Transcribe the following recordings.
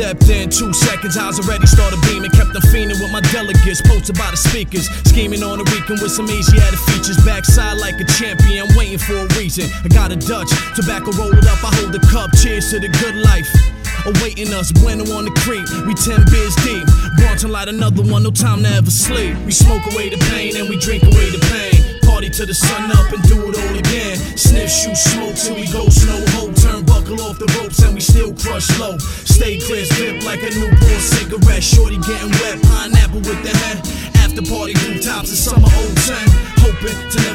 Stepped in two seconds, eyes already started beaming. Kept them fiending with my delegates, posted by the speakers. Scheming on a weekend with some Asiatic features. Backside like a champion, waiting for a reason. I got a Dutch, tobacco roll it up. I hold the cup, cheers to the good life. Awaiting us, bueno on the creek. We ten beers deep. Bronson light another one, no time to ever sleep. We smoke away the pain and we drink away the pain. Party to the sun up and do it all again. Sniff, shoot, smoke till we go snow. Hope turn buckle off the ropes and we crush low. Stay clear, slip like a newborn cigarette. Shorty getting wet, pineapple with the head. After party rooftops in summer 010. Hoping to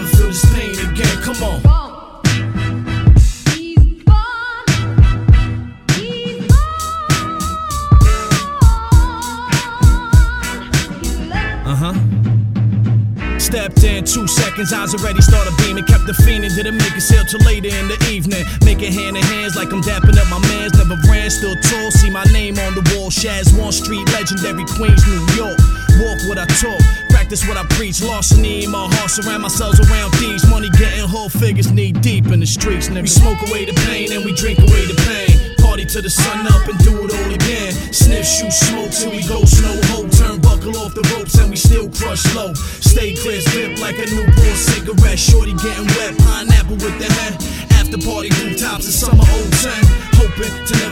Stepped in two seconds, eyes already started beaming. Kept the fiending, didn't make it sail till later in the evening. Making hand in hands like I'm dapping up my mans. Never ran, still tall. See my name on the wall. Shaz One Street, legendary Queens, New York. Walk what I talk, practice what I preach. Larceny in my heart, surround myself around thieves. Money getting whole figures, knee deep in the streets. Nigga, we smoke away the pain and we drink away the pain. Party to the sun up and do it all again. Sniff, shoot, smoke till we go snow. Hope turn buckle off the crush low. Stay clear, slip like a newborn cigarette. Shorty getting wet, pineapple with the head. After party rooftops in summer 010. Hoping to